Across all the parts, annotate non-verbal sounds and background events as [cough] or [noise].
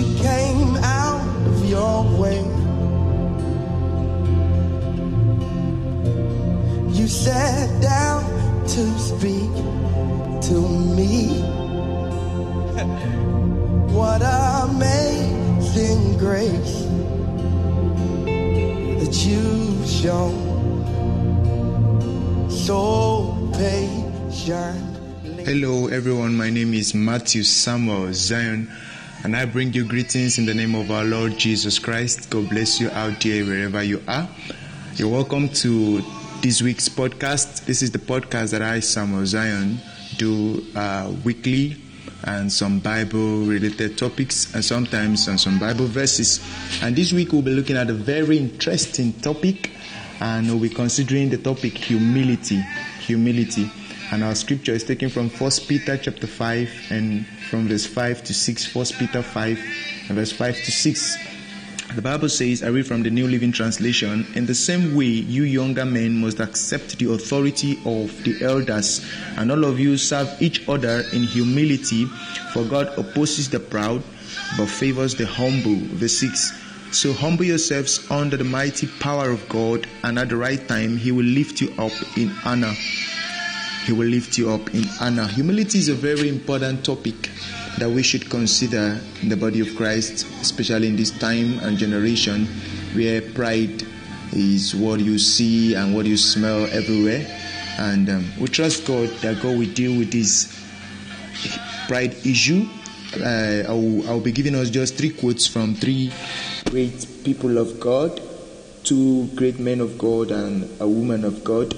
you came out of your way. You sat down to speak to me. [laughs] what amazing grace that you've shown. So patient. Hello, everyone. My name is Matthew Samuel Zion, and I bring you greetings in the name of our Lord Jesus Christ. God bless you out there wherever you are. You're welcome to this week's podcast. This is the podcast that I, Samuel Zion, do uh, weekly and some Bible related topics and sometimes on some Bible verses. And this week we'll be looking at a very interesting topic and we'll be considering the topic humility. Humility and our scripture is taken from 1 Peter chapter 5 and from verse 5 to 6. 1 Peter 5 and verse 5 to 6. The Bible says, I read from the New Living Translation, in the same way, you younger men must accept the authority of the elders, and all of you serve each other in humility, for God opposes the proud, but favors the humble. Verse 6. So humble yourselves under the mighty power of God, and at the right time, He will lift you up in honor. He will lift you up in honor. Humility is a very important topic that we should consider in the body of Christ, especially in this time and generation where pride is what you see and what you smell everywhere. And um, we trust God that God will deal with this pride issue. Uh, I'll, I'll be giving us just three quotes from three great people of God, two great men of God, and a woman of God.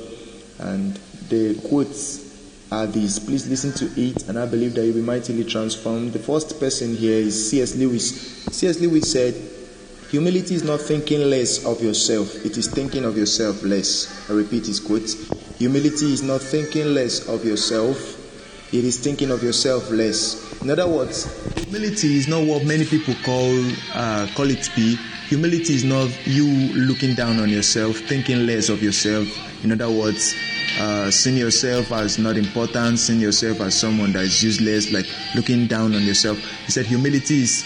And the quotes are these. Please listen to it, and I believe that you'll be mightily transformed. The first person here is C.S. Lewis. C.S. Lewis said, Humility is not thinking less of yourself, it is thinking of yourself less. I repeat his quote. Humility is not thinking less of yourself, it is thinking of yourself less. In other words, humility is not what many people call uh, call it be. Humility is not you looking down on yourself, thinking less of yourself. In other words, uh, seeing yourself as not important, seeing yourself as someone that is useless, like looking down on yourself. He said humility is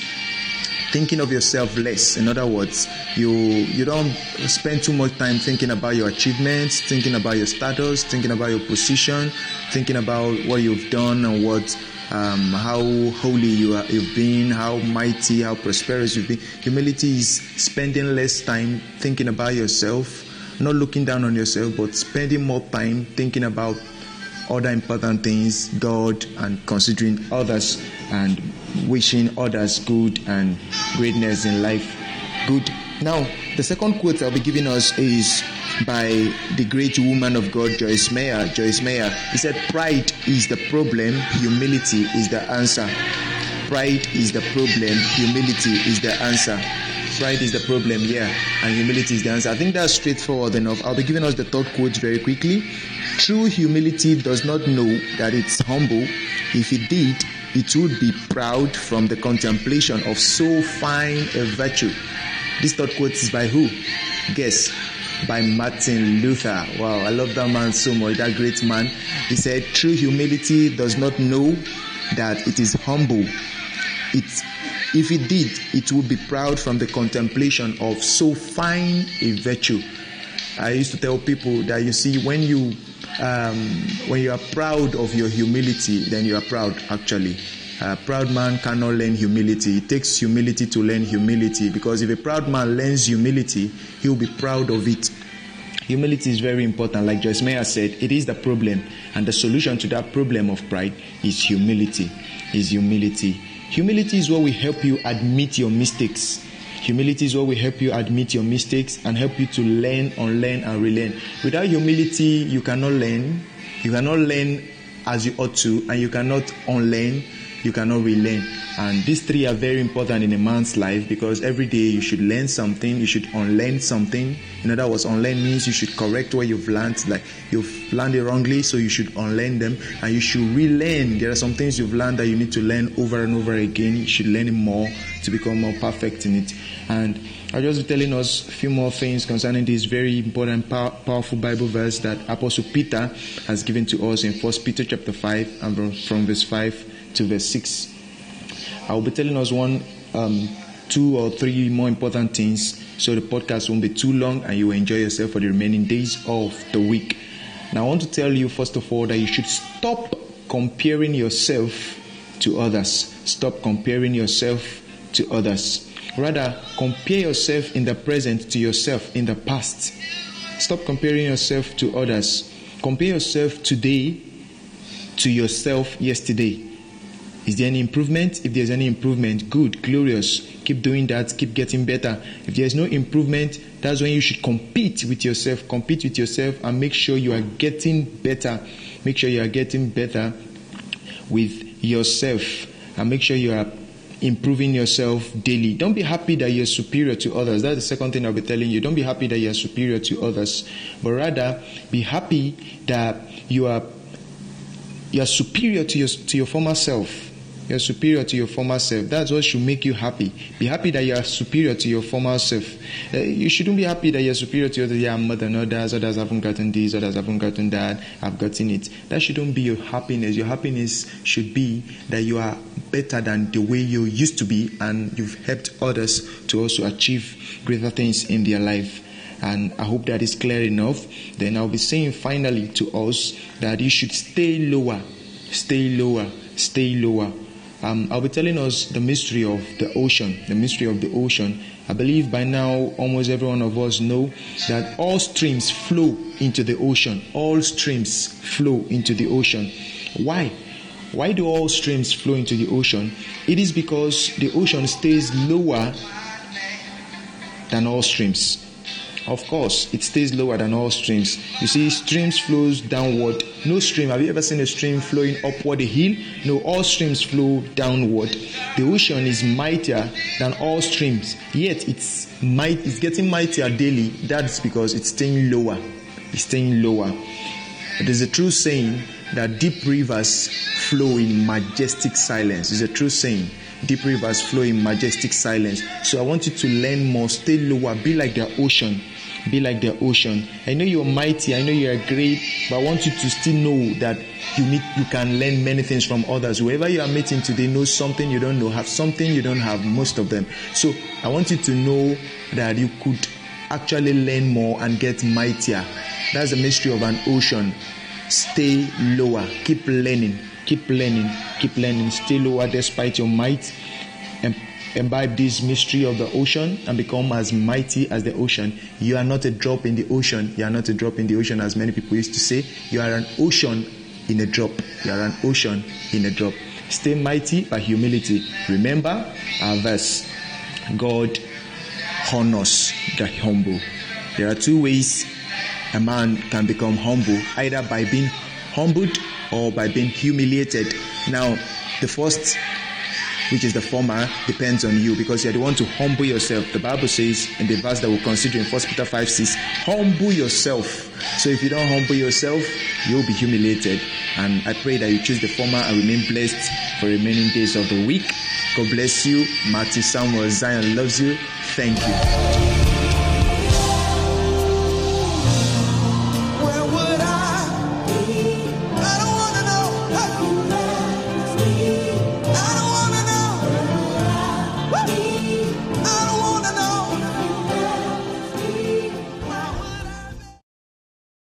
thinking of yourself less. In other words, you you don't spend too much time thinking about your achievements, thinking about your status, thinking about your position, thinking about what you've done and what um, how holy you are, you've been, how mighty, how prosperous you've been. Humility is spending less time thinking about yourself, not looking down on yourself, but spending more time thinking about other important things, God, and considering others and wishing others good and greatness in life. Good. Now, the second quote I'll be giving us is by the great woman of God, Joyce Meyer. Joyce Meyer. He said, Pride is the problem, humility is the answer. Pride is the problem, humility is the answer. Pride is the problem, yeah, and humility is the answer. I think that's straightforward enough. I'll be giving us the third quote very quickly. True humility does not know that it's humble. If it did, it would be proud from the contemplation of so fine a virtue. This third quote is by who? Guess. By Martin Luther. Wow, I love that man so much, that great man. He said, True humility does not know that it is humble. It's if it did, it would be proud from the contemplation of so fine a virtue. I used to tell people that you see, when you um, when you are proud of your humility, then you are proud actually. A proud man cannot learn humility. It takes humility to learn humility because if a proud man learns humility, he will be proud of it. Humility is very important. Like Joyce Meyer said, it is the problem, and the solution to that problem of pride is humility. Is humility. Humility is what will help you admit your mistakes. Humility is what will help you admit your mistakes and help you to learn, unlearn, and relearn. Without humility, you cannot learn. You cannot learn as you ought to, and you cannot unlearn. You cannot relearn. And these three are very important in a man's life because every day you should learn something, you should unlearn something. In other words, unlearn means you should correct what you've learned, like you've learned it wrongly, so you should unlearn them and you should relearn. There are some things you've learned that you need to learn over and over again. You should learn more to become more perfect in it. And I'll just be telling us a few more things concerning this very important, pow- powerful Bible verse that Apostle Peter has given to us in First Peter chapter 5 and from verse 5 to verse 6. I will be telling us one um, two or three more important things so the podcast won't be too long and you will enjoy yourself for the remaining days of the week. Now, I want to tell you, first of all, that you should stop comparing yourself to others. Stop comparing yourself to others. Rather, compare yourself in the present to yourself in the past. Stop comparing yourself to others. Compare yourself today to yourself yesterday. Is there any improvement? If there's any improvement, good, glorious. Keep doing that, keep getting better. If there's no improvement, that's when you should compete with yourself. Compete with yourself and make sure you are getting better. Make sure you are getting better with yourself and make sure you are improving yourself daily. Don't be happy that you're superior to others. That's the second thing I'll be telling you. Don't be happy that you're superior to others, but rather be happy that you are you are superior to your to your former self. You're superior to your former self. That's what should make you happy. Be happy that you are superior to your former self. Uh, you shouldn't be happy that you're superior to others. Yeah, than others. Others haven't gotten this. Others haven't gotten that. I've gotten it. That shouldn't be your happiness. Your happiness should be that you are better than the way you used to be, and you've helped others to also achieve greater things in their life and I hope that is clear enough. Then I'll be saying finally to us that you should stay lower, stay lower, stay lower. Um, I'll be telling us the mystery of the ocean, the mystery of the ocean. I believe by now almost every one of us know that all streams flow into the ocean. All streams flow into the ocean. Why? Why do all streams flow into the ocean? It is because the ocean stays lower than all streams. Of course, it stays lower than all streams. You see, streams flows downward. No stream. Have you ever seen a stream flowing upward a hill? No, all streams flow downward. The ocean is mightier than all streams. Yet it's might it's getting mightier daily. That's because it's staying lower. It's staying lower. There's a true saying that deep rivers flow in majestic silence. It's a true saying. Deep rivers flow in majestic silence. So I want you to learn more, stay lower, be like the ocean be like the ocean. I know you're mighty, I know you are great, but I want you to still know that you need you can learn many things from others. Whoever you are meeting today knows something you don't know, have something you don't have, most of them. So I want you to know that you could actually learn more and get mightier. That's the mystery of an ocean. Stay lower, keep learning, keep learning, keep learning, stay lower despite your might and imbibe this mystery of the ocean and become as mighty as the ocean. You are not a drop in the ocean. You are not a drop in the ocean, as many people used to say. You are an ocean in a drop. You are an ocean in a drop. Stay mighty by humility. Remember our verse God honors the humble. There are two ways a man can become humble either by being humbled or by being humiliated. Now, the first which is the former, depends on you because you're the one to humble yourself. The Bible says in the verse that we'll consider in 1 Peter 5 6, humble yourself. So if you don't humble yourself, you'll be humiliated. And I pray that you choose the former and remain blessed for remaining days of the week. God bless you. Matthew Samuel Zion loves you. Thank you.